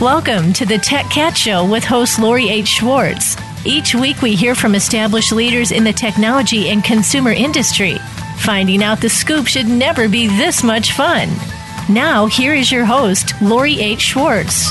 Welcome to the Tech Cat Show with host Lori H. Schwartz. Each week we hear from established leaders in the technology and consumer industry. Finding out the scoop should never be this much fun. Now, here is your host, Lori H. Schwartz.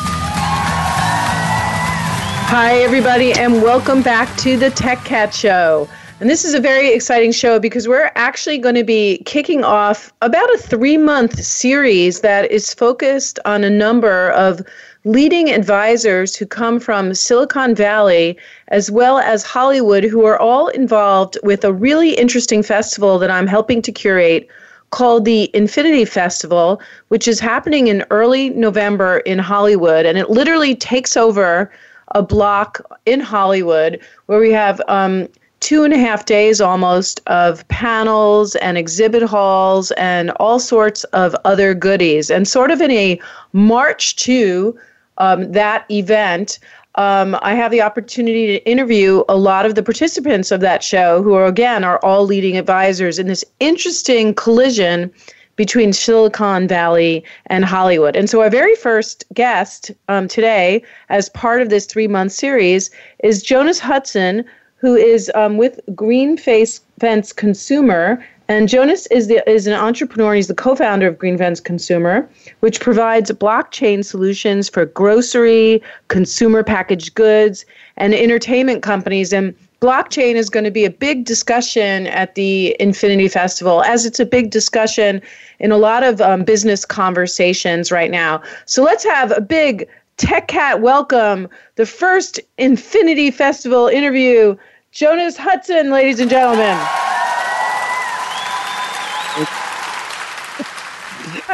Hi, everybody, and welcome back to the Tech Cat Show. And this is a very exciting show because we're actually going to be kicking off about a three month series that is focused on a number of leading advisors who come from Silicon Valley as well as Hollywood, who are all involved with a really interesting festival that I'm helping to curate called the Infinity Festival, which is happening in early November in Hollywood. And it literally takes over a block in Hollywood where we have um, two and a half days almost of panels and exhibit halls and all sorts of other goodies. And sort of in a march to um, that event, um, I have the opportunity to interview a lot of the participants of that show, who are again are all leading advisors in this interesting collision between Silicon Valley and Hollywood. And so, our very first guest um, today, as part of this three month series, is Jonas Hudson, who is um, with Green Face Fence Consumer and Jonas is the is an entrepreneur. He's the co-founder of Greenfence Consumer, which provides blockchain solutions for grocery, consumer packaged goods, and entertainment companies. And blockchain is going to be a big discussion at the Infinity Festival, as it's a big discussion in a lot of um, business conversations right now. So let's have a big Tech Cat welcome the first Infinity Festival interview. Jonas Hudson, ladies and gentlemen.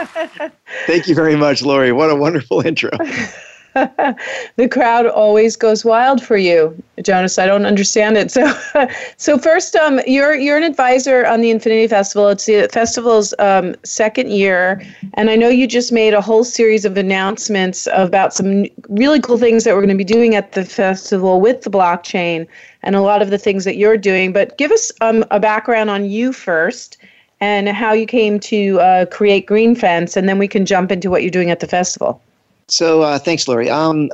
Thank you very much, Lori. What a wonderful intro. the crowd always goes wild for you, Jonas. I don't understand it. So, so first, um, you're you're an advisor on the Infinity Festival. It's the festival's um, second year, and I know you just made a whole series of announcements about some really cool things that we're going to be doing at the festival with the blockchain and a lot of the things that you're doing. But give us um, a background on you first and how you came to uh, create Greenfence, and then we can jump into what you're doing at the festival. So, uh, thanks, Lori. Um,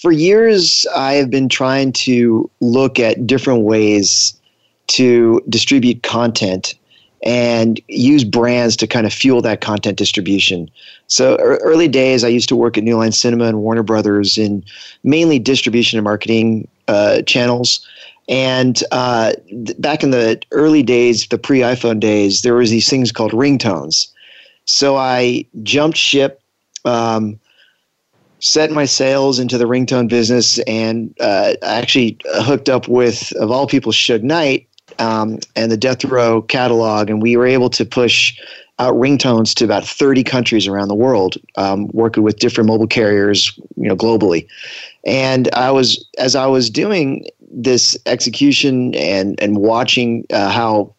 for years, I have been trying to look at different ways to distribute content and use brands to kind of fuel that content distribution. So, early days, I used to work at New Line Cinema and Warner Brothers in mainly distribution and marketing uh, channels. And uh, th- back in the early days, the pre-iPhone days, there was these things called ringtones. So I jumped ship, um, set my sails into the ringtone business, and uh, actually hooked up with, of all people, Suge Knight um, and the Death Row catalog, and we were able to push out ringtones to about 30 countries around the world, um, working with different mobile carriers, you know, globally. And I was, as I was doing this execution and and watching uh, how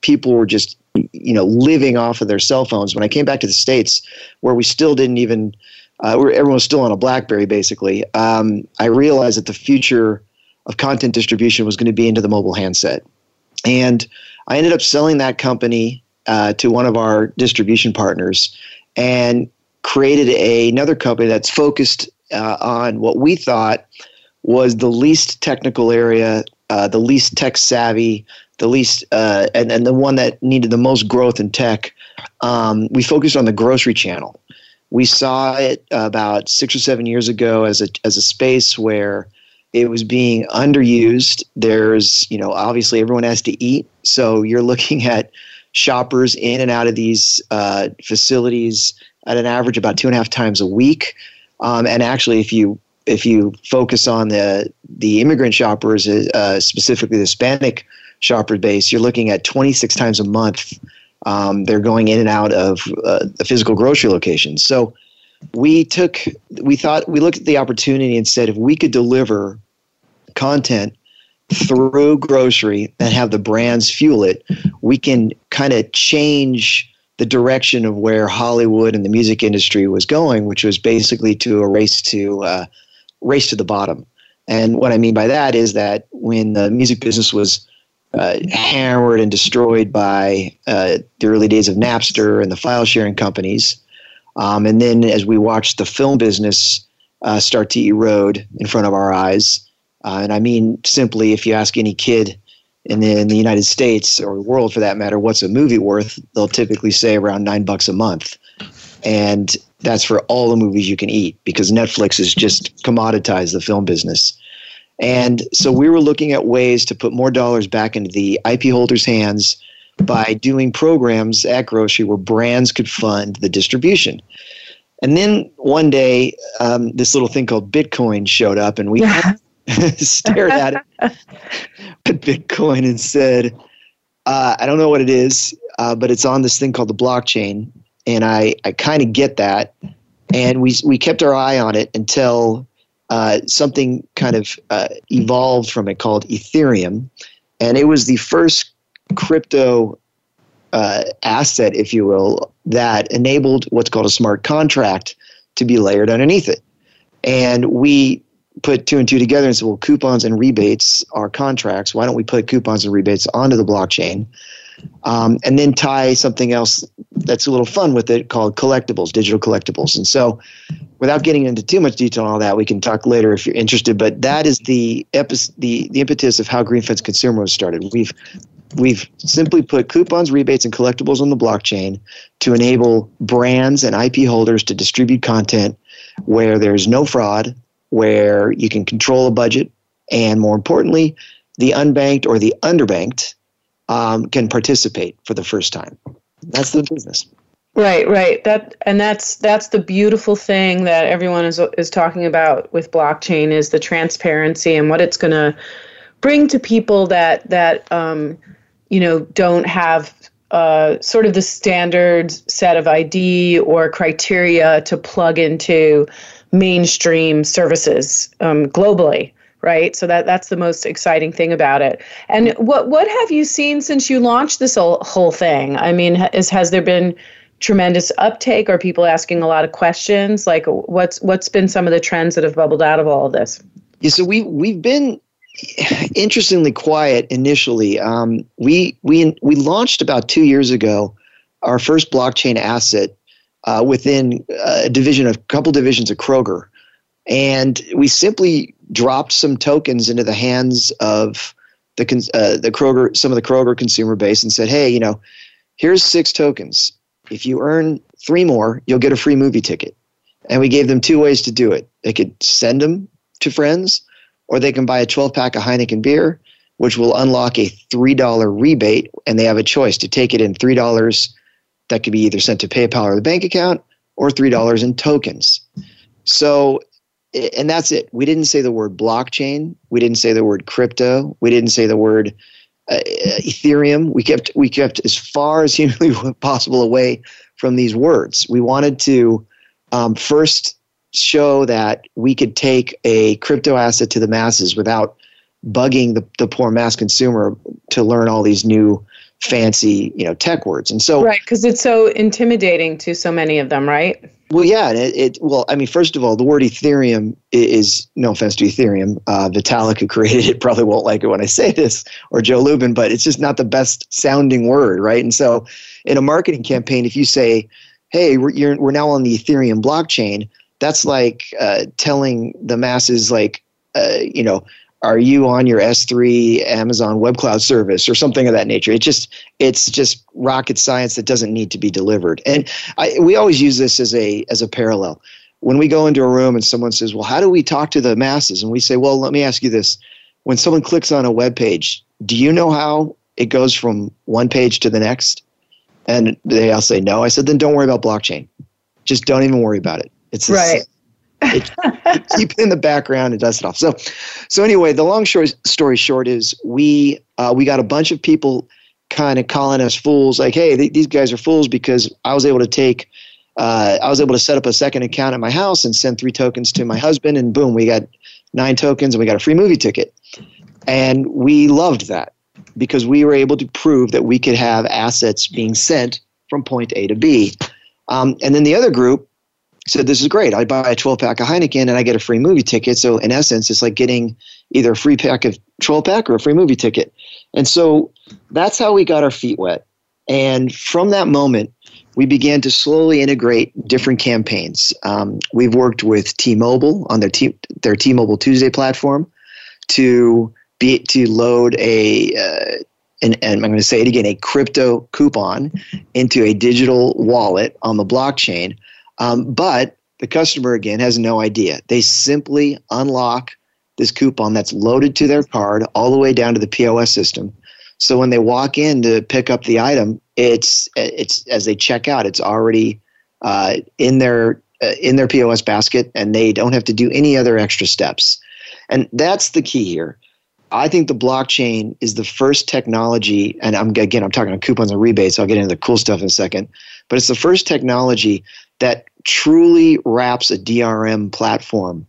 people were just you know living off of their cell phones. When I came back to the states, where we still didn't even uh, everyone was still on a BlackBerry, basically, um, I realized that the future of content distribution was going to be into the mobile handset, and I ended up selling that company uh, to one of our distribution partners and created a, another company that's focused uh, on what we thought was the least technical area, uh, the least tech savvy, the least, uh, and, and the one that needed the most growth in tech. Um, we focused on the grocery channel. We saw it about six or seven years ago as a, as a space where it was being underused. There's, you know, obviously everyone has to eat. So you're looking at shoppers in and out of these uh, facilities at an average about two and a half times a week. Um, and actually, if you if you focus on the the immigrant shoppers, uh, specifically the Hispanic shopper base, you're looking at 26 times a month. Um, they're going in and out of uh, physical grocery locations. So we took, we thought, we looked at the opportunity and said, if we could deliver content through grocery and have the brands fuel it, we can kind of change the direction of where Hollywood and the music industry was going, which was basically to a race to uh, race to the bottom. And what I mean by that is that when the music business was uh, hammered and destroyed by uh, the early days of Napster and the file sharing companies, um, and then as we watched the film business uh, start to erode in front of our eyes. Uh, and I mean simply, if you ask any kid in the, in the United States or the world for that matter, what's a movie worth? They'll typically say around nine bucks a month. And that's for all the movies you can eat because Netflix has just commoditized the film business. And so we were looking at ways to put more dollars back into the IP holders' hands by doing programs at Grocery where brands could fund the distribution. And then one day, um, this little thing called Bitcoin showed up, and we stared at it, at Bitcoin, and said, uh, "I don't know what it is, uh, but it's on this thing called the blockchain." And I, I kind of get that, and we we kept our eye on it until uh, something kind of uh, evolved from it called Ethereum, and it was the first crypto uh, asset, if you will, that enabled what's called a smart contract to be layered underneath it. And we put two and two together and said, well, coupons and rebates are contracts. Why don't we put coupons and rebates onto the blockchain? Um, and then tie something else that's a little fun with it called collectibles, digital collectibles. And so, without getting into too much detail on all that, we can talk later if you're interested. But that is the epi- the, the impetus of how Greenfence Consumer was started. We've we've simply put coupons, rebates, and collectibles on the blockchain to enable brands and IP holders to distribute content where there's no fraud, where you can control a budget, and more importantly, the unbanked or the underbanked um, can participate for the first time. That's the business. Right, right. That and that's that's the beautiful thing that everyone is is talking about with blockchain is the transparency and what it's going to bring to people that that um, you know don't have uh, sort of the standard set of ID or criteria to plug into mainstream services um, globally right? So that that's the most exciting thing about it. And what what have you seen since you launched this whole, whole thing? I mean is has there been tremendous uptake? Are people asking a lot of questions? Like what's what's been some of the trends that have bubbled out of all of this? Yeah so we we've been interestingly quiet initially. Um, we we we launched about two years ago our first blockchain asset uh, within a division of a couple divisions of kroger and we simply dropped some tokens into the hands of the uh, the Kroger, some of the Kroger consumer base, and said, "Hey, you know, here's six tokens. If you earn three more, you'll get a free movie ticket." And we gave them two ways to do it. They could send them to friends, or they can buy a 12 pack of Heineken beer, which will unlock a $3 rebate. And they have a choice to take it in $3 that could be either sent to PayPal or the bank account, or $3 in tokens. So and that's it. We didn't say the word blockchain. We didn't say the word crypto. We didn't say the word uh, Ethereum. We kept we kept as far as humanly possible away from these words. We wanted to um, first show that we could take a crypto asset to the masses without bugging the, the poor mass consumer to learn all these new fancy you know tech words and so right because it's so intimidating to so many of them right well, yeah, it, it, Well, I mean, first of all, the word Ethereum is no offense to Ethereum. Uh, Vitalik, who created it, probably won't like it when I say this, or Joe Lubin, but it's just not the best sounding word, right? And so, in a marketing campaign, if you say, "Hey, we're, we're now on the Ethereum blockchain," that's like uh, telling the masses, like, uh, you know, are you on your S3 Amazon Web Cloud service or something of that nature? It just it's just rocket science that doesn't need to be delivered. And I, we always use this as a as a parallel. When we go into a room and someone says, "Well, how do we talk to the masses?" and we say, "Well, let me ask you this: When someone clicks on a web page, do you know how it goes from one page to the next?" And they all say no. I said, "Then don't worry about blockchain. Just don't even worry about it. It's right." keep it in the background and dust it off. So, so anyway, the long short, story short is we uh, we got a bunch of people kind of calling us fools. Like, hey, th- these guys are fools because I was able to take. Uh, I was able to set up a second account at my house and send three tokens to my husband, and boom, we got nine tokens and we got a free movie ticket. And we loved that because we were able to prove that we could have assets being sent from point A to B. Um, and then the other group said, This is great. I buy a 12 pack of Heineken and I get a free movie ticket. So, in essence, it's like getting either a free pack of 12 pack or a free movie ticket. And so that's how we got our feet wet. And from that moment, we began to slowly integrate different campaigns. Um, we've worked with T-Mobile on their T their T-Mobile Tuesday platform to be to load a uh, and, and, I'm going to say it again, a crypto coupon into a digital wallet on the blockchain. Um, but the customer, again, has no idea. They simply unlock this coupon that's loaded to their card all the way down to the POS system. So when they walk in to pick up the item, it's it's as they check out, it's already uh, in their uh, in their POS basket, and they don't have to do any other extra steps. And that's the key here. I think the blockchain is the first technology, and I'm again I'm talking on coupons and rebates. So I'll get into the cool stuff in a second, but it's the first technology that truly wraps a DRM platform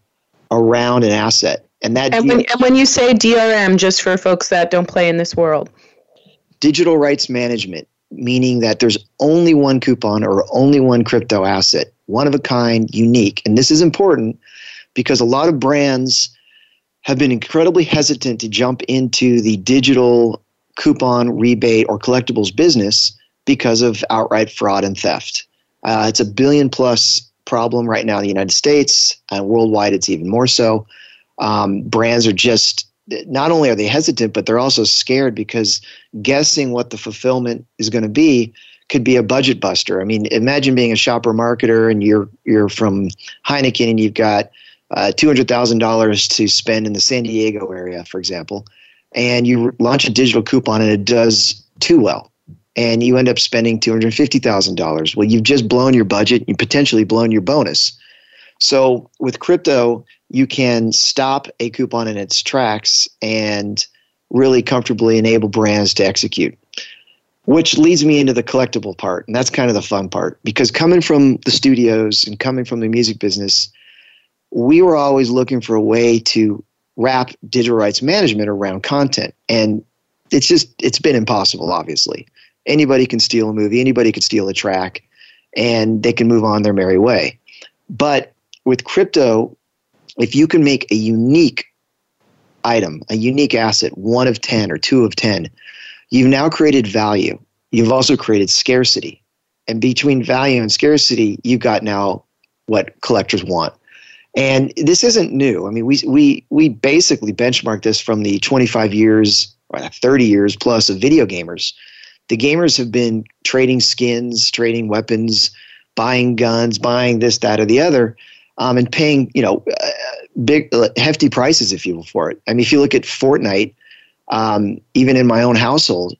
around an asset. And that and when, and when you say DRM, just for folks that don't play in this world, digital rights management, meaning that there's only one coupon or only one crypto asset, one of a kind, unique. And this is important because a lot of brands have been incredibly hesitant to jump into the digital coupon, rebate, or collectibles business because of outright fraud and theft. Uh, it's a billion plus problem right now in the United States, and worldwide it's even more so. Um, brands are just not only are they hesitant, but they're also scared because guessing what the fulfillment is going to be could be a budget buster. I mean, imagine being a shopper marketer and you're you're from Heineken and you've got uh, $200,000 to spend in the San Diego area, for example, and you launch a digital coupon and it does too well, and you end up spending $250,000. Well, you've just blown your budget, you potentially blown your bonus. So with crypto, you can stop a coupon in its tracks and really comfortably enable brands to execute. Which leads me into the collectible part, and that's kind of the fun part because coming from the studios and coming from the music business, we were always looking for a way to wrap digital rights management around content. And it's just, it's been impossible, obviously. Anybody can steal a movie, anybody can steal a track, and they can move on their merry way. But with crypto, if you can make a unique item, a unique asset, one of 10 or two of 10, you've now created value. You've also created scarcity. And between value and scarcity, you've got now what collectors want. And this isn't new. I mean, we we we basically benchmark this from the 25 years, or 30 years plus of video gamers. The gamers have been trading skins, trading weapons, buying guns, buying this, that, or the other, um, and paying you know uh, big uh, hefty prices, if you will, for it. I mean, if you look at Fortnite, um, even in my own household,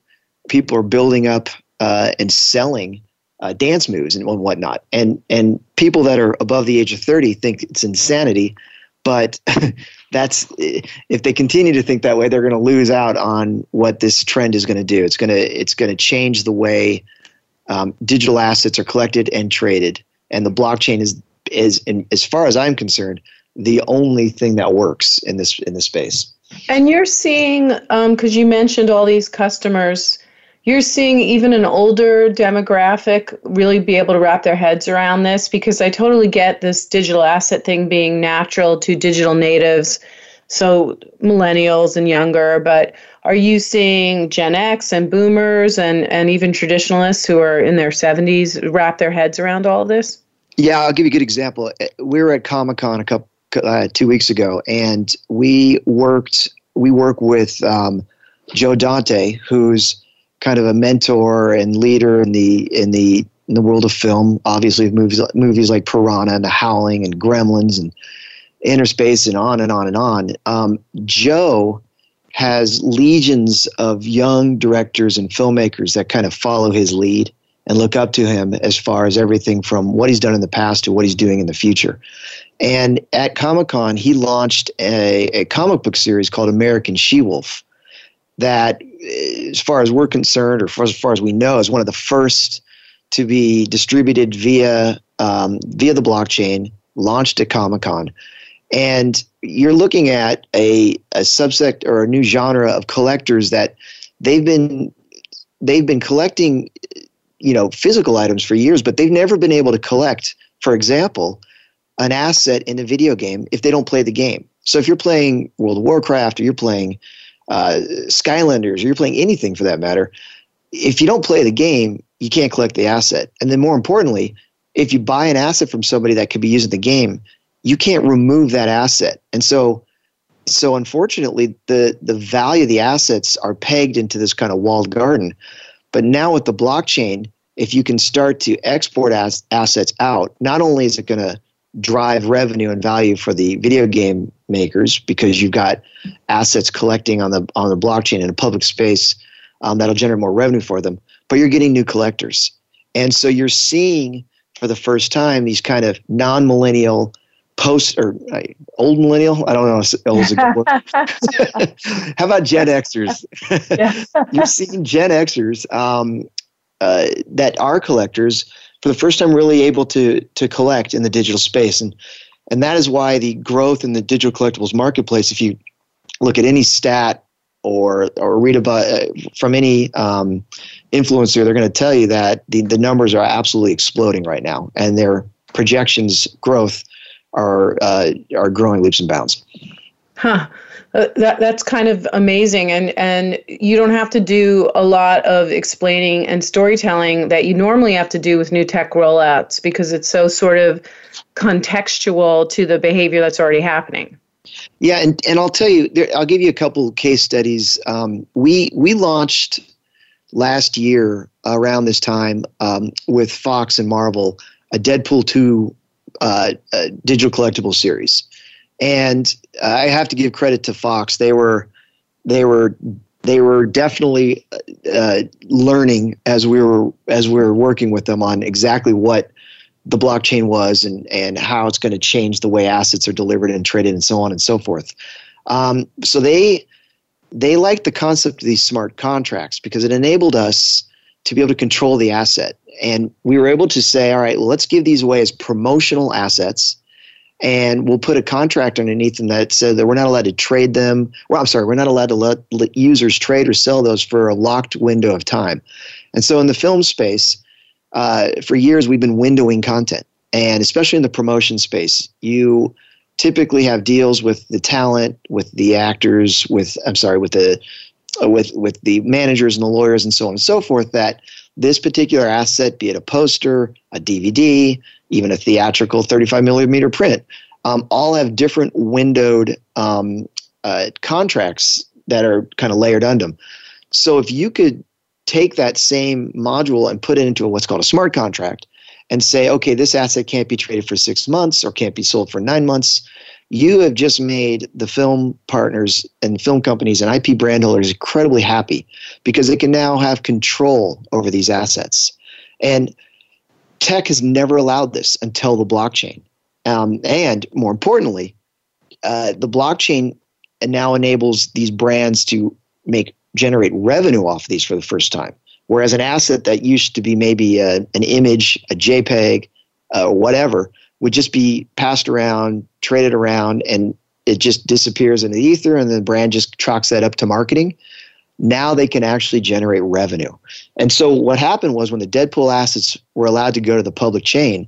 people are building up uh, and selling uh, dance moves and whatnot. And and people that are above the age of thirty think it's insanity, but that's if they continue to think that way, they're going to lose out on what this trend is going to do. It's going to it's going to change the way um, digital assets are collected and traded, and the blockchain is is in, as far as I'm concerned the only thing that works in this in this space. And you're seeing because um, you mentioned all these customers you're seeing even an older demographic really be able to wrap their heads around this because I totally get this digital asset thing being natural to digital natives, so millennials and younger, but are you seeing Gen X and boomers and, and even traditionalists who are in their 70s wrap their heads around all of this? Yeah, I'll give you a good example. We were at Comic Con a couple uh, two weeks ago, and we worked. We work with um, Joe Dante, who's kind of a mentor and leader in the in the in the world of film. Obviously, movies movies like Piranha and The Howling and Gremlins and Innerspace and on and on and on. Um, Joe has legions of young directors and filmmakers that kind of follow his lead and look up to him as far as everything from what he's done in the past to what he's doing in the future. And at Comic Con, he launched a, a comic book series called American She Wolf that, as far as we're concerned, or as far as we know, is one of the first to be distributed via um, via the blockchain, launched at Comic Con, and you're looking at a, a subsect or a new genre of collectors that they've been they've been collecting, you know, physical items for years, but they've never been able to collect, for example, an asset in a video game if they don't play the game. So if you're playing World of Warcraft or you're playing uh, Skylanders, or you're playing anything for that matter, if you don't play the game, you can't collect the asset. And then more importantly, if you buy an asset from somebody that could be used in the game, you can't remove that asset. And so so unfortunately the the value of the assets are pegged into this kind of walled garden. But now with the blockchain, if you can start to export as, assets out, not only is it going to drive revenue and value for the video game makers because you've got assets collecting on the on the blockchain in a public space um, that'll generate more revenue for them, but you're getting new collectors, and so you're seeing for the first time these kind of non-millennial post or uh, old millennial? I don't know if old is a good word. How about gen xers? You're seeing gen xers um, uh, that are collectors for the first time really able to to collect in the digital space and and that is why the growth in the digital collectibles marketplace if you look at any stat or or read about uh, from any um, influencer they're going to tell you that the, the numbers are absolutely exploding right now and their projections growth are uh, are growing leaps and bounds. Huh. Uh, that that's kind of amazing, and and you don't have to do a lot of explaining and storytelling that you normally have to do with new tech rollouts because it's so sort of contextual to the behavior that's already happening. Yeah, and, and I'll tell you, there, I'll give you a couple case studies. Um, we we launched last year around this time um, with Fox and Marvel a Deadpool two uh, digital collectible series, and I have to give credit to Fox. They were they were they were definitely uh, learning as we were as we were working with them on exactly what the blockchain was and and how it's going to change the way assets are delivered and traded and so on and so forth. Um, so they they liked the concept of these smart contracts because it enabled us to be able to control the asset. And we were able to say, all right, well, let's give these away as promotional assets. And we'll put a contract underneath them that said that we're not allowed to trade them. Well, I'm sorry, we're not allowed to let, let users trade or sell those for a locked window of time. And so in the film space, uh, for years we've been windowing content. And especially in the promotion space, you typically have deals with the talent, with the actors, with I'm sorry, with the with with the managers and the lawyers and so on and so forth that this particular asset, be it a poster, a DVD, even a theatrical 35 millimeter print, um, all have different windowed um, uh, contracts that are kind of layered under them. So if you could take that same module and put it into what's called a smart contract and say, okay, this asset can't be traded for six months or can't be sold for nine months you have just made the film partners and film companies and IP brand holders incredibly happy because they can now have control over these assets. And tech has never allowed this until the blockchain. Um, and more importantly, uh, the blockchain now enables these brands to make generate revenue off of these for the first time. Whereas an asset that used to be maybe a, an image, a JPEG, uh, whatever, would just be passed around, traded around, and it just disappears in the ether, and the brand just chalks that up to marketing. Now they can actually generate revenue. And so what happened was when the Deadpool assets were allowed to go to the public chain,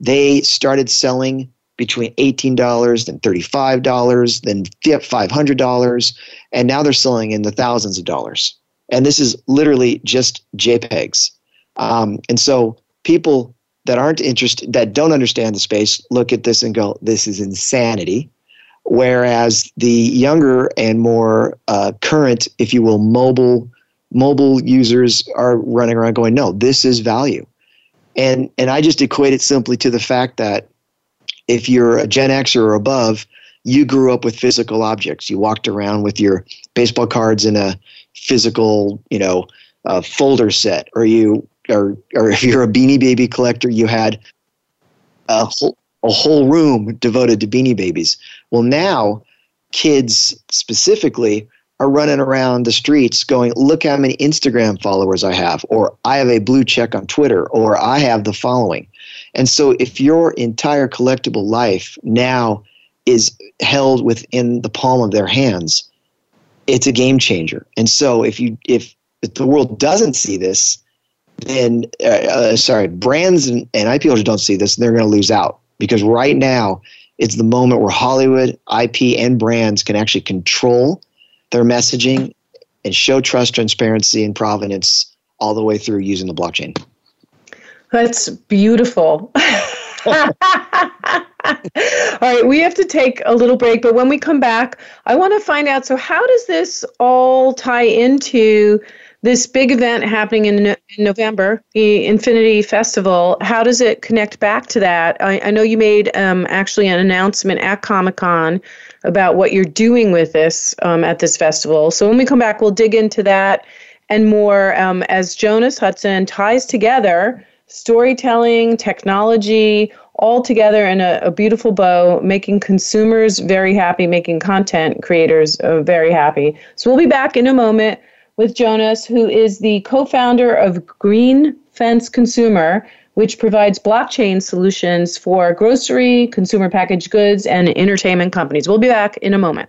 they started selling between $18 and $35, then $500, and now they're selling in the thousands of dollars. And this is literally just JPEGs. Um, and so people that aren't interested, that don't understand the space, look at this and go, "This is insanity." Whereas the younger and more uh, current, if you will, mobile mobile users are running around going, "No, this is value," and and I just equate it simply to the fact that if you're a Gen X or above, you grew up with physical objects. You walked around with your baseball cards in a physical, you know, uh, folder set, or you or or if you're a Beanie Baby collector, you had a whole, a whole room devoted to Beanie Babies. Well, now kids specifically are running around the streets going, "Look how many Instagram followers I have," or "I have a blue check on Twitter," or "I have the following." And so, if your entire collectible life now is held within the palm of their hands, it's a game changer. And so, if you if, if the world doesn't see this, then uh, uh, sorry, brands and, and IP holders don't see this, and they're going to lose out because right now it's the moment where Hollywood, IP, and brands can actually control their messaging and show trust, transparency, and provenance all the way through using the blockchain. That's beautiful. all right, we have to take a little break, but when we come back, I want to find out so, how does this all tie into this big event happening in, in November, the Infinity Festival? How does it connect back to that? I, I know you made um, actually an announcement at Comic Con about what you're doing with this um, at this festival. So, when we come back, we'll dig into that and more um, as Jonas Hudson ties together storytelling, technology, all together in a, a, beautiful bow, making consumers very happy, making content creators uh, very happy. So we'll be back in a moment with Jonas, who is the co founder of Green Fence Consumer, which provides blockchain solutions for grocery, consumer packaged goods, and entertainment companies. We'll be back in a moment.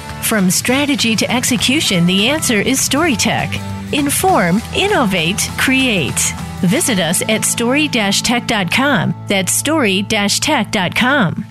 From strategy to execution, the answer is StoryTech. Inform, innovate, create. Visit us at story-tech.com. That's story-tech.com.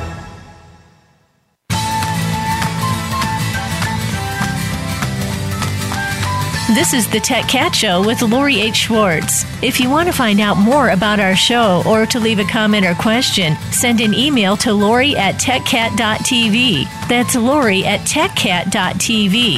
This is the Tech Cat Show with Lori H. Schwartz. If you want to find out more about our show or to leave a comment or question, send an email to Lori at techcat.tv. That's Lori at techcat.tv.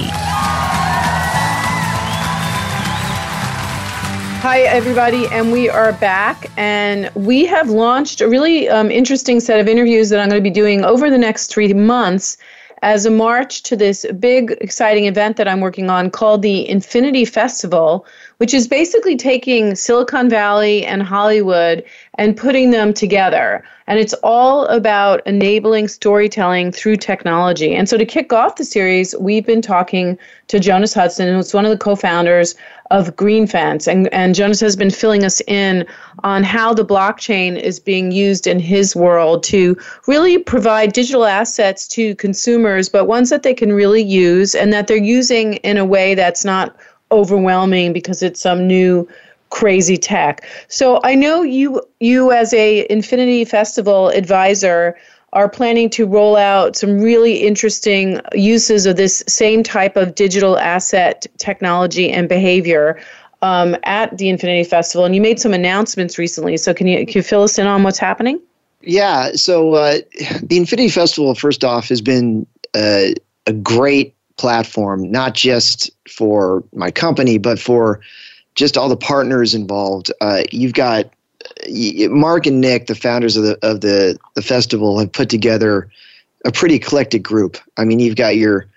Hi, everybody, and we are back. And we have launched a really um, interesting set of interviews that I'm going to be doing over the next three months as a march to this big, exciting event that I'm working on called the Infinity Festival, which is basically taking Silicon Valley and Hollywood and putting them together. And it's all about enabling storytelling through technology. And so to kick off the series, we've been talking to Jonas Hudson, who's one of the co founders of Greenfence. And, and Jonas has been filling us in on how the blockchain is being used in his world to really provide digital assets to consumers, but ones that they can really use and that they're using in a way that's not overwhelming because it's some new crazy tech. So I know you you as a Infinity Festival advisor are planning to roll out some really interesting uses of this same type of digital asset technology and behavior um, at the Infinity Festival. And you made some announcements recently. So can you, can you fill us in on what's happening? Yeah. So uh, the Infinity Festival, first off, has been uh, a great platform, not just for my company, but for just all the partners involved. Uh, you've got Mark and Nick, the founders of the of the the festival, have put together a pretty eclectic group. I mean, you've got your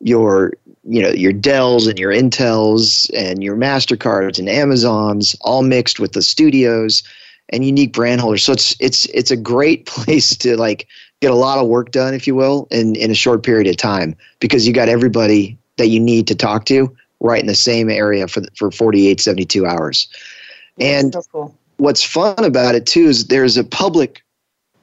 your you know your Dells and your Intels and your Mastercards and Amazons all mixed with the studios and unique brand holders. So it's it's it's a great place to like get a lot of work done, if you will, in in a short period of time because you got everybody that you need to talk to right in the same area for for 48 72 hours. And so cool what's fun about it too is there's a public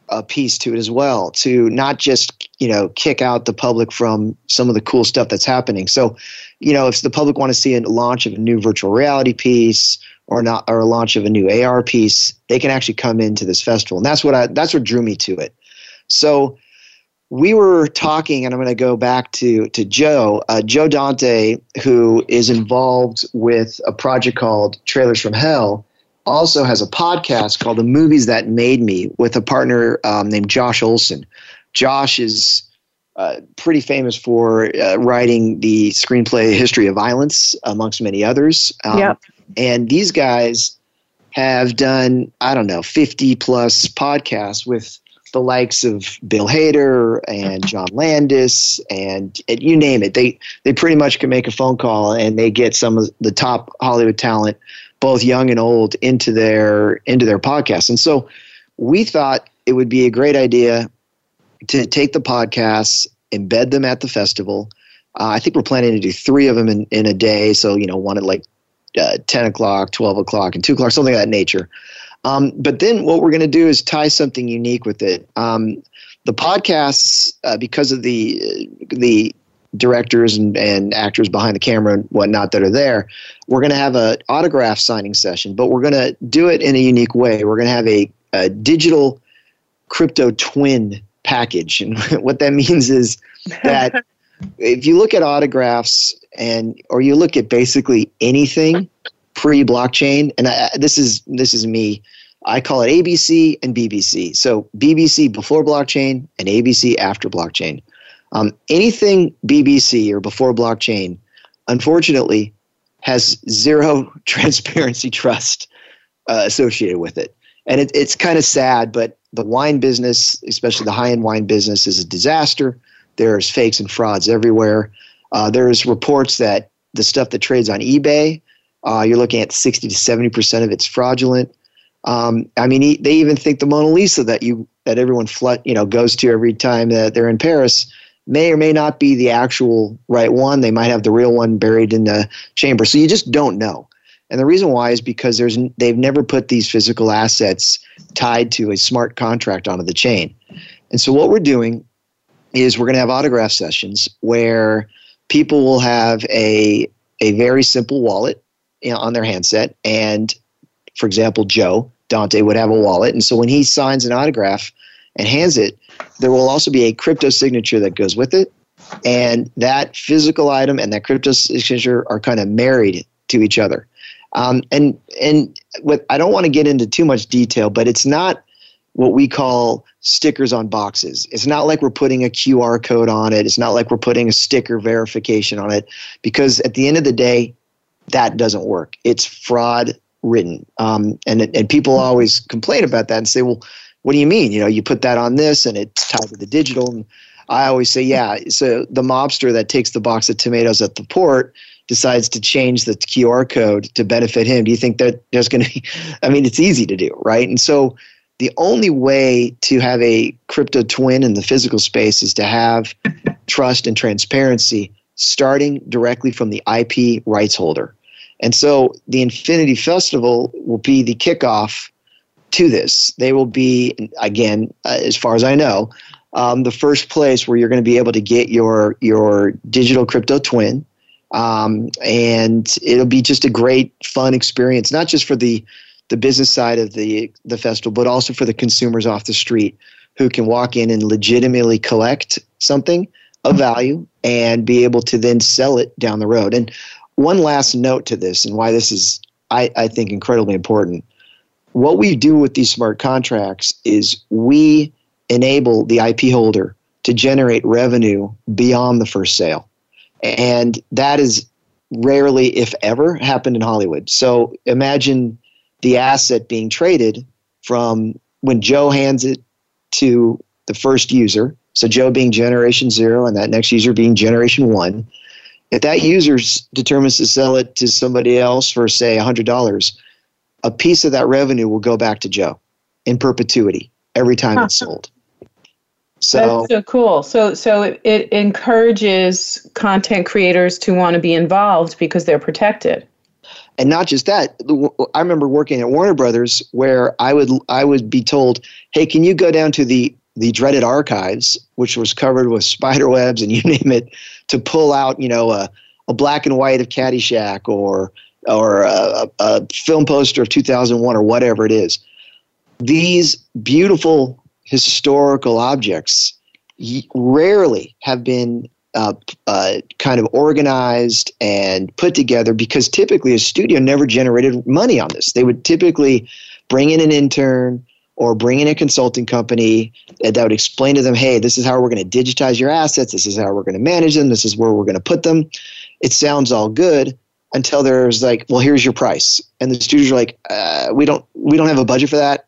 uh, piece to it as well to not just you know kick out the public from some of the cool stuff that's happening so you know if the public want to see a launch of a new virtual reality piece or not or a launch of a new AR piece, they can actually come into this festival, and that's what I that's what drew me to it. So we were talking, and I'm going to go back to to Joe, uh, Joe Dante, who is involved with a project called Trailers from Hell. Also has a podcast called The Movies That Made Me with a partner um, named Josh Olson. Josh is uh, pretty famous for uh, writing the screenplay History of Violence, amongst many others. Um, yep. And these guys have done, I don't know, 50 plus podcasts with the likes of Bill Hader and John Landis and, and, you name it. They they pretty much can make a phone call and they get some of the top Hollywood talent, both young and old, into their into their podcast. And so we thought it would be a great idea to take the podcasts, embed them at the festival. Uh, I think we're planning to do three of them in, in a day. So, you know, one at like uh, 10 o'clock, 12 o'clock, and 2 o'clock, something of that nature. Um, but then what we're going to do is tie something unique with it. Um, the podcasts, uh, because of the the directors and, and actors behind the camera and whatnot that are there, we're going to have an autograph signing session, but we're going to do it in a unique way. We're going to have a, a digital crypto twin package. And what that means is that if you look at autographs and or you look at basically anything pre-blockchain, and I, this is this is me. I call it ABC and BBC. So BBC before blockchain and ABC after blockchain. Um, anything BBC or before blockchain, unfortunately, has zero transparency trust uh, associated with it, and it, it's kind of sad. But the wine business, especially the high-end wine business, is a disaster. There's fakes and frauds everywhere. Uh, there's reports that the stuff that trades on eBay, uh, you're looking at 60 to 70 percent of it's fraudulent. Um, I mean, they even think the Mona Lisa that you that everyone flood, you know goes to every time that they're in Paris may or may not be the actual right one. They might have the real one buried in the chamber. So you just don't know. And the reason why is because there's they've never put these physical assets tied to a smart contract onto the chain. And so what we're doing is we're going to have autograph sessions where people will have a a very simple wallet you know, on their handset and for example joe dante would have a wallet and so when he signs an autograph and hands it there will also be a crypto signature that goes with it and that physical item and that crypto signature are kind of married to each other um, and and i don't want to get into too much detail but it's not what we call stickers on boxes. It's not like we're putting a QR code on it. It's not like we're putting a sticker verification on it because at the end of the day, that doesn't work. It's fraud written. Um, and, and people always complain about that and say, well, what do you mean? You know, you put that on this and it's tied to the digital. And I always say, yeah. So the mobster that takes the box of tomatoes at the port decides to change the QR code to benefit him. Do you think that there's going to be, I mean, it's easy to do, right? And so the only way to have a crypto twin in the physical space is to have trust and transparency starting directly from the IP rights holder. And so the Infinity Festival will be the kickoff to this. They will be, again, uh, as far as I know, um, the first place where you're going to be able to get your your digital crypto twin, um, and it'll be just a great, fun experience, not just for the the business side of the the festival, but also for the consumers off the street who can walk in and legitimately collect something of value and be able to then sell it down the road. And one last note to this, and why this is, I, I think, incredibly important. What we do with these smart contracts is we enable the IP holder to generate revenue beyond the first sale. And that is rarely, if ever, happened in Hollywood. So imagine the asset being traded from when Joe hands it to the first user, so Joe being generation zero and that next user being generation one, if that user determines to sell it to somebody else for, say, $100, a piece of that revenue will go back to Joe in perpetuity every time huh. it's sold. So, That's so cool. So, so it, it encourages content creators to want to be involved because they're protected and not just that i remember working at warner brothers where i would i would be told hey can you go down to the the dreaded archives which was covered with spider webs and you name it to pull out you know a, a black and white of caddyshack or or a, a film poster of 2001 or whatever it is. These beautiful historical objects rarely have been uh, uh, kind of organized and put together because typically a studio never generated money on this. They would typically bring in an intern or bring in a consulting company that would explain to them, hey, this is how we're going to digitize your assets, this is how we're going to manage them, this is where we're going to put them. It sounds all good until there's like, well, here's your price, and the studios are like, uh, we don't we don't have a budget for that.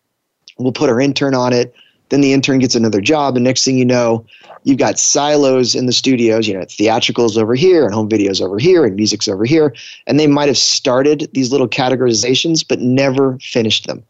We'll put our intern on it. Then the intern gets another job, and next thing you know, you've got silos in the studios, you know, theatricals over here and home videos over here and music's over here. And they might have started these little categorizations, but never finished them.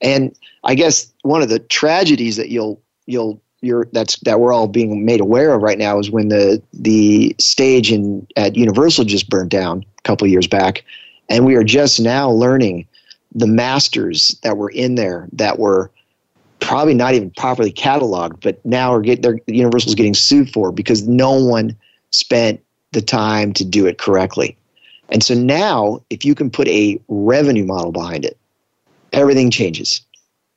And I guess one of the tragedies that you'll, you'll, you're, that's that we're all being made aware of right now is when the the stage in at Universal just burned down a couple years back, and we are just now learning the masters that were in there that were probably not even properly cataloged, but now are get their Universal's getting sued for because no one spent the time to do it correctly. And so now, if you can put a revenue model behind it, everything changes.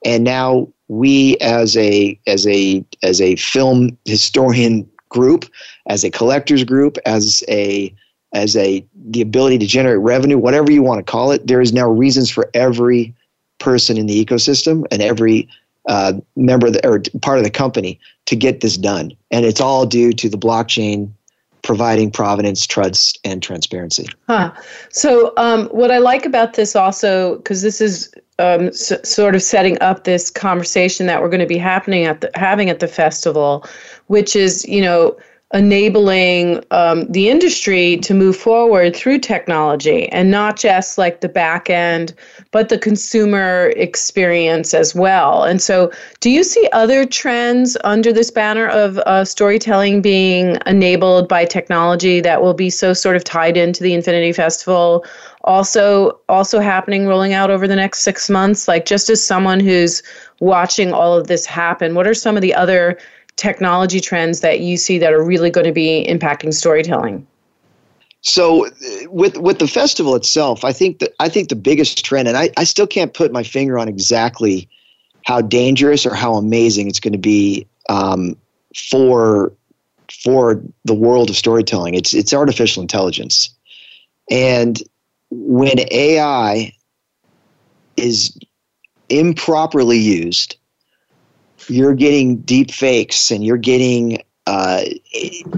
And now we, as a as a as a film historian group, as a collectors group, as a as a the ability to generate revenue, whatever you want to call it, there is now reasons for every person in the ecosystem and every uh, member the, or part of the company to get this done. And it's all due to the blockchain providing provenance, trust, and transparency. Huh. So, um, what I like about this also, because this is um, s- sort of setting up this conversation that we're going to be happening at the, having at the festival, which is, you know, enabling um, the industry to move forward through technology and not just like the back end, but the consumer experience as well. And so, do you see other trends under this banner of uh, storytelling being enabled by technology that will be so sort of tied into the Infinity Festival? Also, also happening, rolling out over the next six months. Like, just as someone who's watching all of this happen, what are some of the other technology trends that you see that are really going to be impacting storytelling? So with with the festival itself, I think that I think the biggest trend, and I, I still can't put my finger on exactly how dangerous or how amazing it's going to be um, for for the world of storytelling. It's it's artificial intelligence, and when AI is improperly used, you're getting deep fakes and you're getting uh,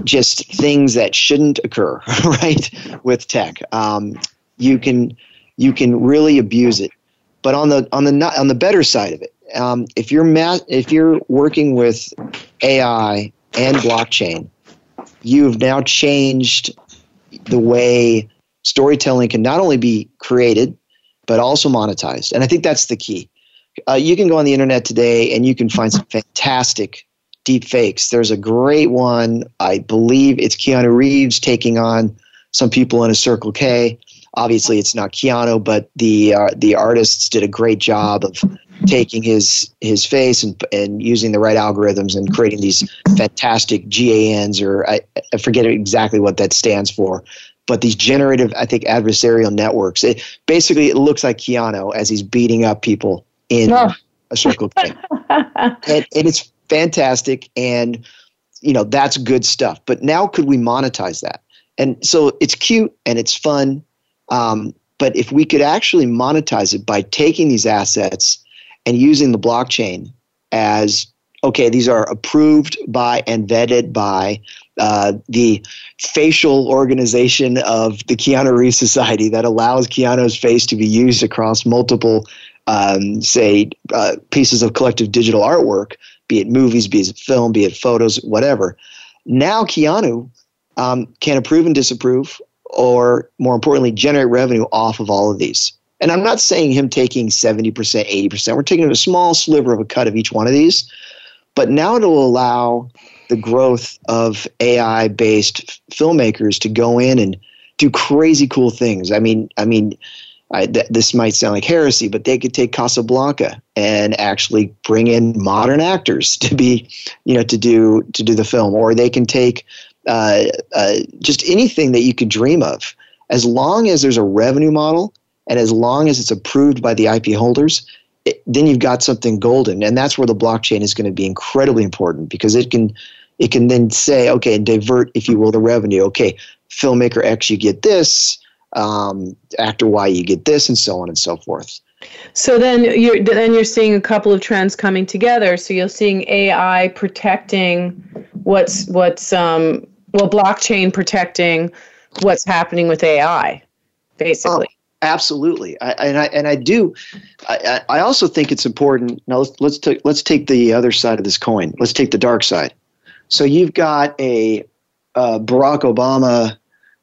just things that shouldn't occur, right? With tech, um, you can you can really abuse it. But on the on the on the better side of it, um, if you're ma- if you're working with AI and blockchain, you've now changed the way storytelling can not only be created but also monetized. And I think that's the key uh, you can go on the internet today and you can find some fantastic deep fakes. There's a great one, I believe it's Keanu Reeves taking on some people in a Circle K. Obviously, it's not Keanu, but the uh, the artists did a great job of taking his his face and and using the right algorithms and creating these fantastic GANs or I, I forget exactly what that stands for, but these generative I think adversarial networks. It basically it looks like Keanu as he's beating up people in oh. a circle thing. and, and it's fantastic and you know that's good stuff but now could we monetize that and so it's cute and it's fun um, but if we could actually monetize it by taking these assets and using the blockchain as okay these are approved by and vetted by uh, the facial organization of the Keanu Reeves Society that allows Keanu's face to be used across multiple um, say, uh, pieces of collective digital artwork, be it movies, be it film, be it photos, whatever. Now Keanu um, can approve and disapprove, or more importantly, generate revenue off of all of these. And I'm not saying him taking 70%, 80%. We're taking a small sliver of a cut of each one of these. But now it'll allow the growth of AI based filmmakers to go in and do crazy cool things. I mean, I mean, I, th- this might sound like heresy, but they could take Casablanca and actually bring in modern actors to be, you know, to do to do the film, or they can take uh, uh, just anything that you could dream of. as long as there's a revenue model and as long as it's approved by the IP holders, it, then you've got something golden. And that's where the blockchain is going to be incredibly important because it can it can then say, okay, and divert, if you will, the revenue. Okay, filmmaker X, you get this, um, after Y, you get this, and so on and so forth. So then you're then you're seeing a couple of trends coming together. So you're seeing AI protecting what's what's um, well blockchain protecting what's happening with AI, basically. Oh, absolutely, I, and I and I do. I, I also think it's important. Now let's let's take let's take the other side of this coin. Let's take the dark side. So you've got a uh, Barack Obama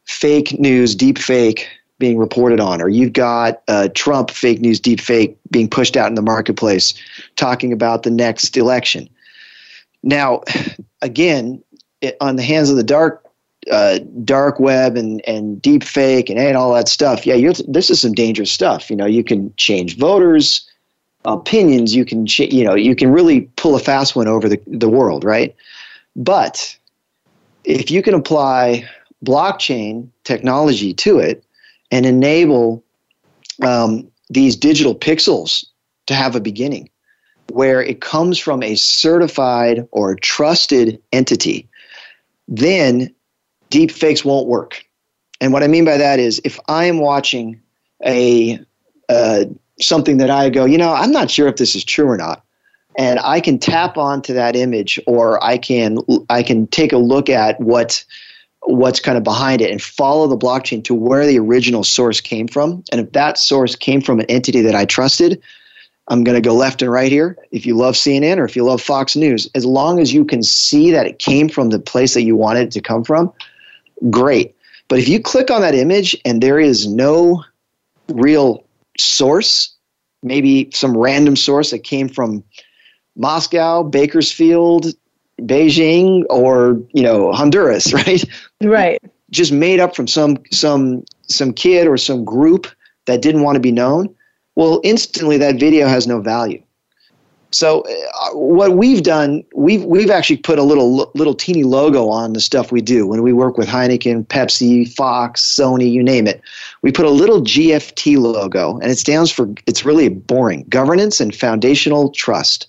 fake news, deep fake being reported on, or you've got uh, Trump fake news, deep fake being pushed out in the marketplace, talking about the next election. Now, again, it, on the hands of the dark uh, dark web and, and deep fake and, and all that stuff, yeah, this is some dangerous stuff. You know, you can change voters' opinions. You can, ch- you know, you can really pull a fast one over the, the world, right? But if you can apply blockchain technology to it and enable um, these digital pixels to have a beginning where it comes from a certified or trusted entity, then deep fakes won't work. And what I mean by that is if I am watching a uh, something that I go, you know, I'm not sure if this is true or not, and I can tap onto that image or I can I can take a look at what what's kind of behind it and follow the blockchain to where the original source came from. And if that source came from an entity that I trusted, I'm going to go left and right here. If you love CNN or if you love Fox News, as long as you can see that it came from the place that you wanted it to come from, great. But if you click on that image and there is no real source, maybe some random source that came from Moscow, Bakersfield, Beijing, or you know Honduras, right? Right. Just made up from some some some kid or some group that didn't want to be known. Well, instantly that video has no value. So uh, what we've done, we've we've actually put a little little teeny logo on the stuff we do when we work with Heineken, Pepsi, Fox, Sony, you name it. We put a little GFT logo, and it stands for it's really boring: governance and foundational trust.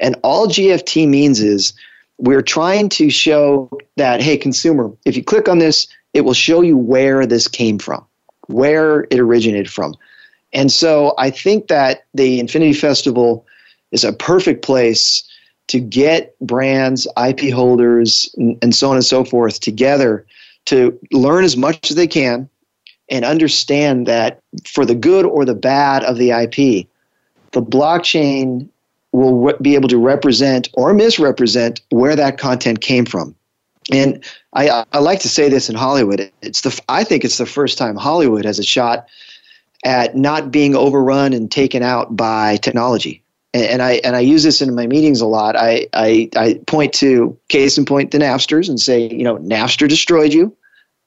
And all GFT means is we're trying to show that, hey, consumer, if you click on this, it will show you where this came from, where it originated from. And so I think that the Infinity Festival is a perfect place to get brands, IP holders, and so on and so forth together to learn as much as they can and understand that for the good or the bad of the IP, the blockchain will re- be able to represent or misrepresent where that content came from. And I, I like to say this in Hollywood. It's the I think it's the first time Hollywood has a shot at not being overrun and taken out by technology. And, and I and I use this in my meetings a lot. I, I I point to case in point the Napsters and say, you know, Napster destroyed you,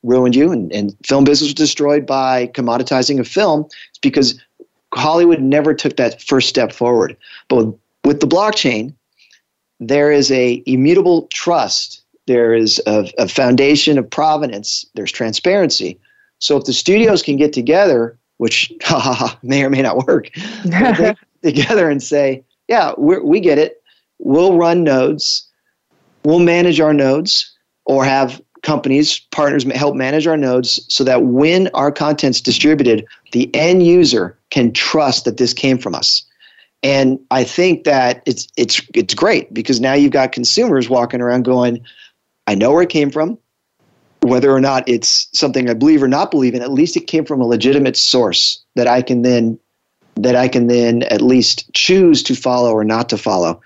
ruined you, and, and film business was destroyed by commoditizing of film. It's because Hollywood never took that first step forward. But with with the blockchain, there is a immutable trust. There is a, a foundation of provenance. There's transparency. So if the studios can get together, which ha, ha, ha, may or may not work, together and say, yeah, we get it. We'll run nodes. We'll manage our nodes or have companies, partners help manage our nodes so that when our content's distributed, the end user can trust that this came from us. And I think that it's it's it's great because now you've got consumers walking around going, I know where it came from. Whether or not it's something I believe or not believe in, at least it came from a legitimate source that I can then that I can then at least choose to follow or not to follow.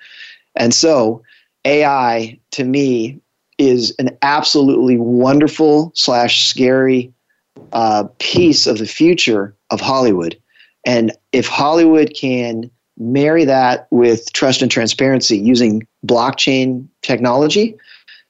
And so AI to me is an absolutely wonderful slash scary uh, piece of the future of Hollywood. And if Hollywood can marry that with trust and transparency using blockchain technology,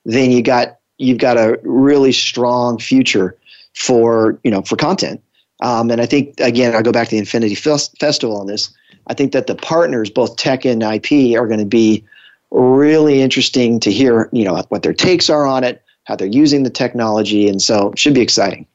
then you got you've got a really strong future for you know for content. Um, and I think again, I'll go back to the Infinity Festival on this. I think that the partners, both tech and IP, are going to be really interesting to hear. You know what their takes are on it, how they're using the technology, and so it should be exciting.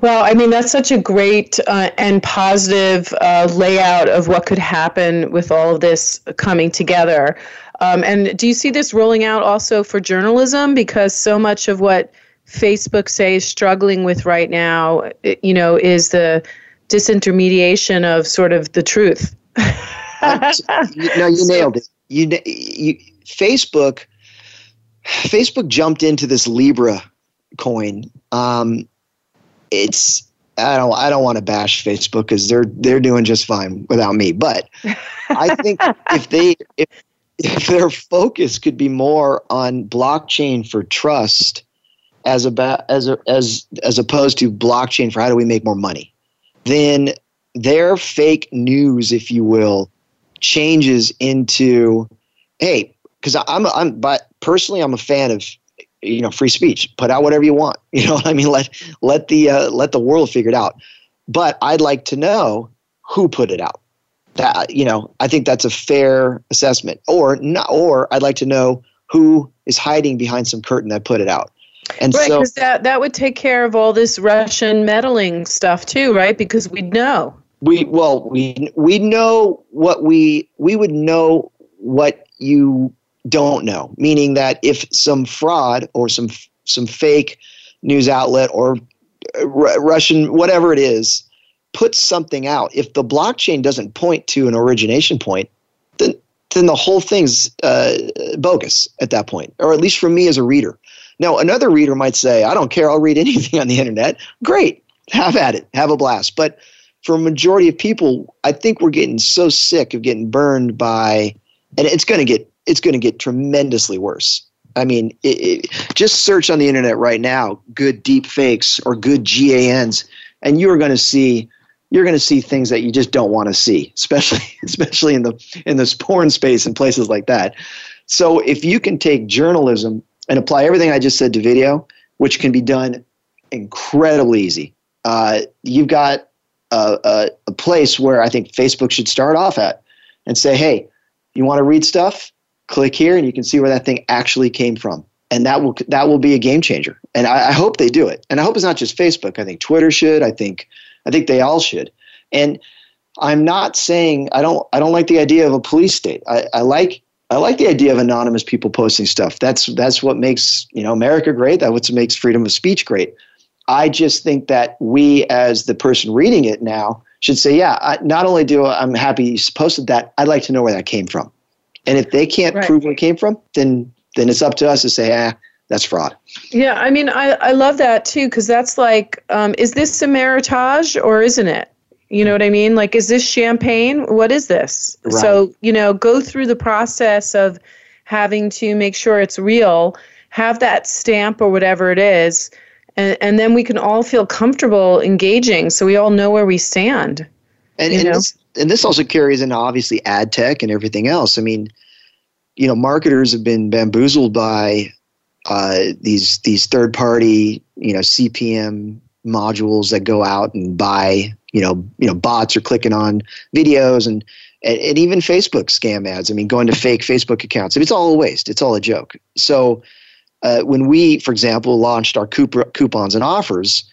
Well, I mean, that's such a great uh, and positive uh, layout of what could happen with all of this coming together. Um, and do you see this rolling out also for journalism? Because so much of what Facebook, say, is struggling with right now, you know, is the disintermediation of sort of the truth. no, you nailed it. You, you Facebook Facebook jumped into this Libra coin. Um, it's I don't I don't want to bash Facebook because they're they're doing just fine without me. But I think if they if if their focus could be more on blockchain for trust as about as a, as as opposed to blockchain for how do we make more money, then their fake news, if you will, changes into hey because I'm I'm but personally I'm a fan of you know free speech. Put out whatever you want. You know what I mean? Let let the uh, let the world figure it out. But I'd like to know who put it out. That you know, I think that's a fair assessment. Or not, or I'd like to know who is hiding behind some curtain that put it out. And right, because so, that that would take care of all this Russian meddling stuff too, right? Because we'd know. We well, we we know what we we would know what you don't know, meaning that if some fraud or some some fake news outlet or uh, Russian whatever it is puts something out, if the blockchain doesn't point to an origination point, then then the whole thing's uh, bogus at that point, or at least for me as a reader. Now, another reader might say, "I don't care. I'll read anything on the internet." Great, have at it, have a blast. But for a majority of people, I think we're getting so sick of getting burned by, and it's going to get it's going to get tremendously worse. I mean, it, it, just search on the internet right now, good deep fakes or good GANs, and you are going to see you're going to see things that you just don't want to see, especially especially in the in this porn space and places like that. So if you can take journalism and apply everything I just said to video, which can be done incredibly easy, uh, you've got a, a, a place where I think Facebook should start off at and say, hey, you want to read stuff? Click here and you can see where that thing actually came from. And that will that will be a game changer. And I, I, hope they do it. And i hope it's not just facebook. I think twitter should. I think i think they all should. And i'm not saying i don't i don't like the idea of a police state. I, I like i like the idea of anonymous people posting stuff. That's that's what makes you know america great. That's what makes freedom of speech great. I just think that we as the person reading it now should say yeah I, not only do i'm happy you posted that i'd like to know where that came from and if they can't right. prove where it came from, then then it's up to us to say, ah, that's fraud. Yeah, I mean, I, I love that too because that's like, um, is this a Meritage or isn't it? You know what I mean? Like, is this champagne? What is this? Right. So, you know, go through the process of having to make sure it's real, have that stamp or whatever it is, and, and then we can all feel comfortable engaging so we all know where we stand. And, and this, and this also carries into obviously ad tech and everything else. I mean, you know, marketers have been bamboozled by uh, these these third party, you know, CPM modules that go out and buy, you know, you know, bots are clicking on videos and and, and even Facebook scam ads. I mean, going to fake Facebook accounts. It's all a waste. It's all a joke. So uh, when we, for example, launched our coupons and offers,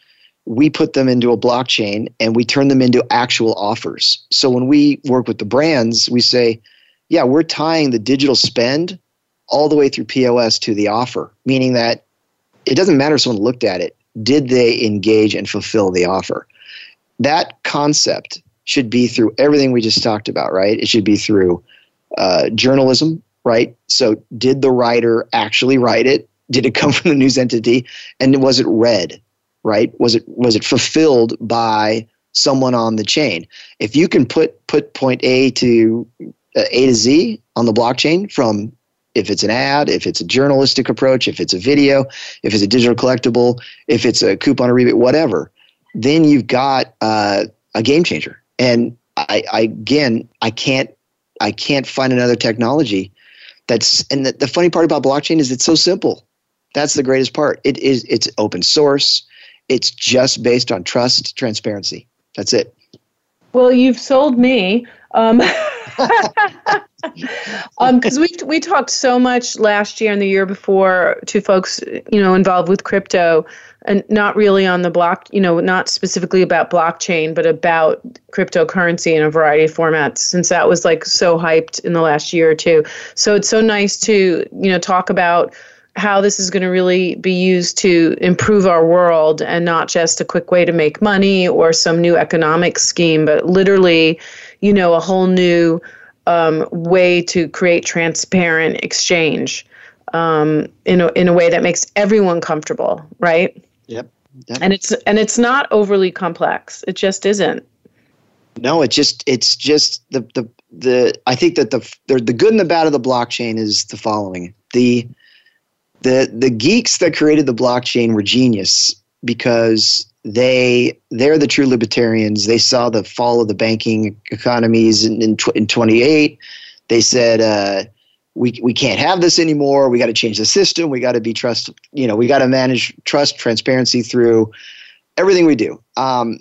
we put them into a blockchain and we turn them into actual offers. So when we work with the brands, we say, yeah, we're tying the digital spend all the way through POS to the offer, meaning that it doesn't matter if someone looked at it, did they engage and fulfill the offer? That concept should be through everything we just talked about, right? It should be through uh, journalism, right? So, did the writer actually write it? Did it come from the news entity? And was it read? Right? Was it was it fulfilled by someone on the chain? If you can put put point A to uh, A to Z on the blockchain from if it's an ad, if it's a journalistic approach, if it's a video, if it's a digital collectible, if it's a coupon or rebate, whatever, then you've got uh, a game changer. And I, I again, I can't I can't find another technology that's and the, the funny part about blockchain is it's so simple. That's the greatest part. It is it's open source. It's just based on trust, transparency. That's it. Well, you've sold me. Um, Because um, we we talked so much last year and the year before to folks you know involved with crypto, and not really on the block, you know, not specifically about blockchain, but about cryptocurrency in a variety of formats. Since that was like so hyped in the last year or two, so it's so nice to you know talk about how this is going to really be used to improve our world and not just a quick way to make money or some new economic scheme, but literally, you know, a whole new um, way to create transparent exchange um, in a, in a way that makes everyone comfortable, right? Yep. yep. And it's and it's not overly complex. It just isn't. No, it just it's just the the the I think that the the, the good and the bad of the blockchain is the following. The the the geeks that created the blockchain were genius because they they're the true libertarians. They saw the fall of the banking economies in in, in 28. They said uh, we we can't have this anymore. We got to change the system. We got to be trust. You know, we got to manage trust, transparency through everything we do. Um,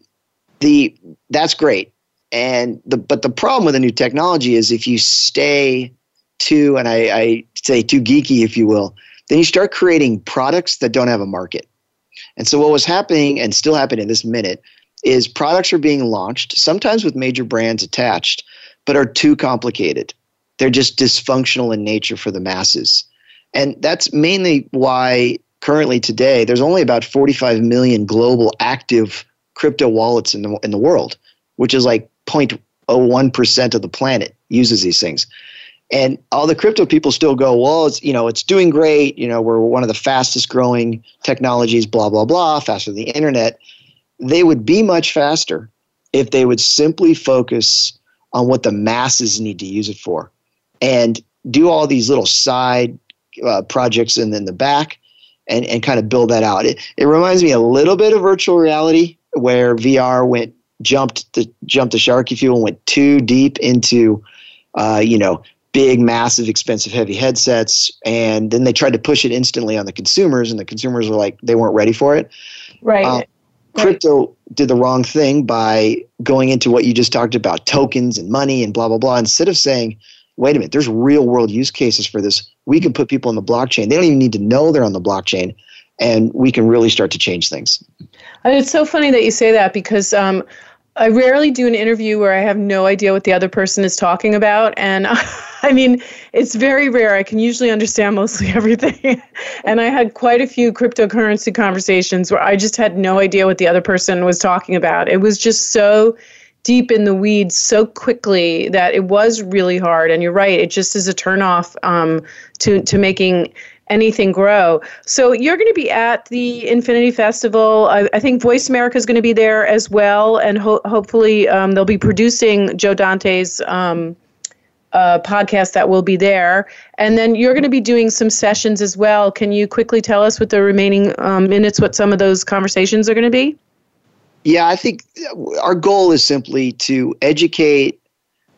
the that's great. And the but the problem with the new technology is if you stay too, and I, I say too geeky, if you will, then you start creating products that don't have a market. And so what was happening and still happening in this minute is products are being launched, sometimes with major brands attached, but are too complicated. They're just dysfunctional in nature for the masses. And that's mainly why currently today there's only about 45 million global active crypto wallets in the, in the world, which is like 0.01% of the planet uses these things. And all the crypto people still go, well, it's you know, it's doing great. You know, we're one of the fastest growing technologies, blah blah blah, faster than the internet. They would be much faster if they would simply focus on what the masses need to use it for, and do all these little side uh, projects in, in the back, and and kind of build that out. It it reminds me a little bit of virtual reality, where VR went jumped the jumped the shark, if you will, went too deep into uh, you know big, massive, expensive, heavy headsets, and then they tried to push it instantly on the consumers, and the consumers were like they weren't ready for it. Right. Um, crypto did the wrong thing by going into what you just talked about, tokens and money and blah blah blah. Instead of saying, "Wait a minute, there's real world use cases for this. We can put people on the blockchain. They don't even need to know they're on the blockchain." And we can really start to change things. And it's so funny that you say that because um, I rarely do an interview where I have no idea what the other person is talking about. And I mean, it's very rare. I can usually understand mostly everything. and I had quite a few cryptocurrency conversations where I just had no idea what the other person was talking about. It was just so deep in the weeds so quickly that it was really hard. And you're right, it just is a turnoff um, to, to making anything grow. So you're going to be at the Infinity Festival. I, I think Voice America is going to be there as well, and ho- hopefully um, they'll be producing Joe Dante's um, uh, podcast that will be there. And then you're going to be doing some sessions as well. Can you quickly tell us with the remaining um, minutes what some of those conversations are going to be? Yeah, I think our goal is simply to educate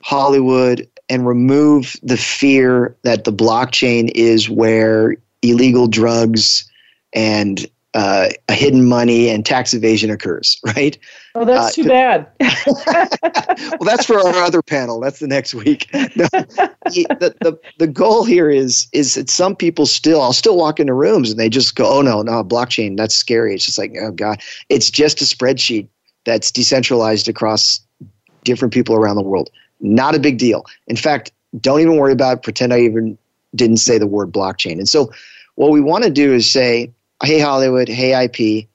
Hollywood and remove the fear that the blockchain is where illegal drugs and uh, hidden money and tax evasion occurs, right? Oh, that's uh, too bad. well, that's for our other panel. That's the next week. No, the, the, the goal here is is that some people still, I'll still walk into rooms and they just go, oh no, no, blockchain, that's scary. It's just like, oh God, it's just a spreadsheet that's decentralized across different people around the world. Not a big deal. In fact, don't even worry about it. Pretend I even didn't say the word blockchain. And so, what we want to do is say, hey, Hollywood, hey, IP,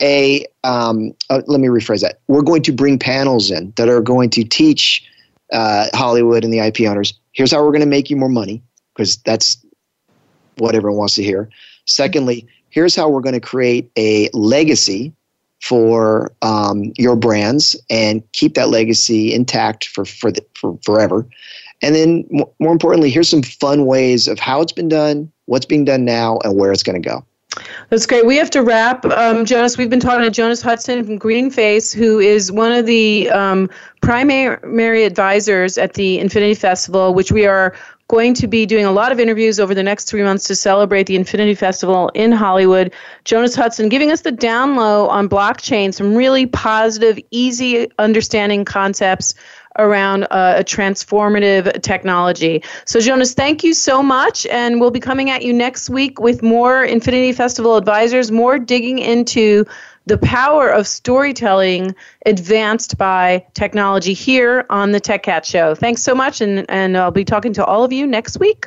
a, um, uh, let me rephrase that. We're going to bring panels in that are going to teach uh, Hollywood and the IP owners here's how we're going to make you more money, because that's what everyone wants to hear. Secondly, here's how we're going to create a legacy for um, your brands and keep that legacy intact for for, the, for forever. And then more importantly, here's some fun ways of how it's been done, what's being done now, and where it's going to go. That's great. We have to wrap. Um, Jonas, we've been talking to Jonas Hudson from Greenfence, who is one of the um, primary advisors at the Infinity Festival, which we are going to be doing a lot of interviews over the next three months to celebrate the Infinity Festival in Hollywood. Jonas Hudson giving us the down low on blockchain, some really positive, easy understanding concepts around uh, a transformative technology. So, Jonas, thank you so much. And we'll be coming at you next week with more Infinity Festival advisors, more digging into the power of storytelling advanced by technology here on the Tech Cat Show. Thanks so much, and, and I'll be talking to all of you next week.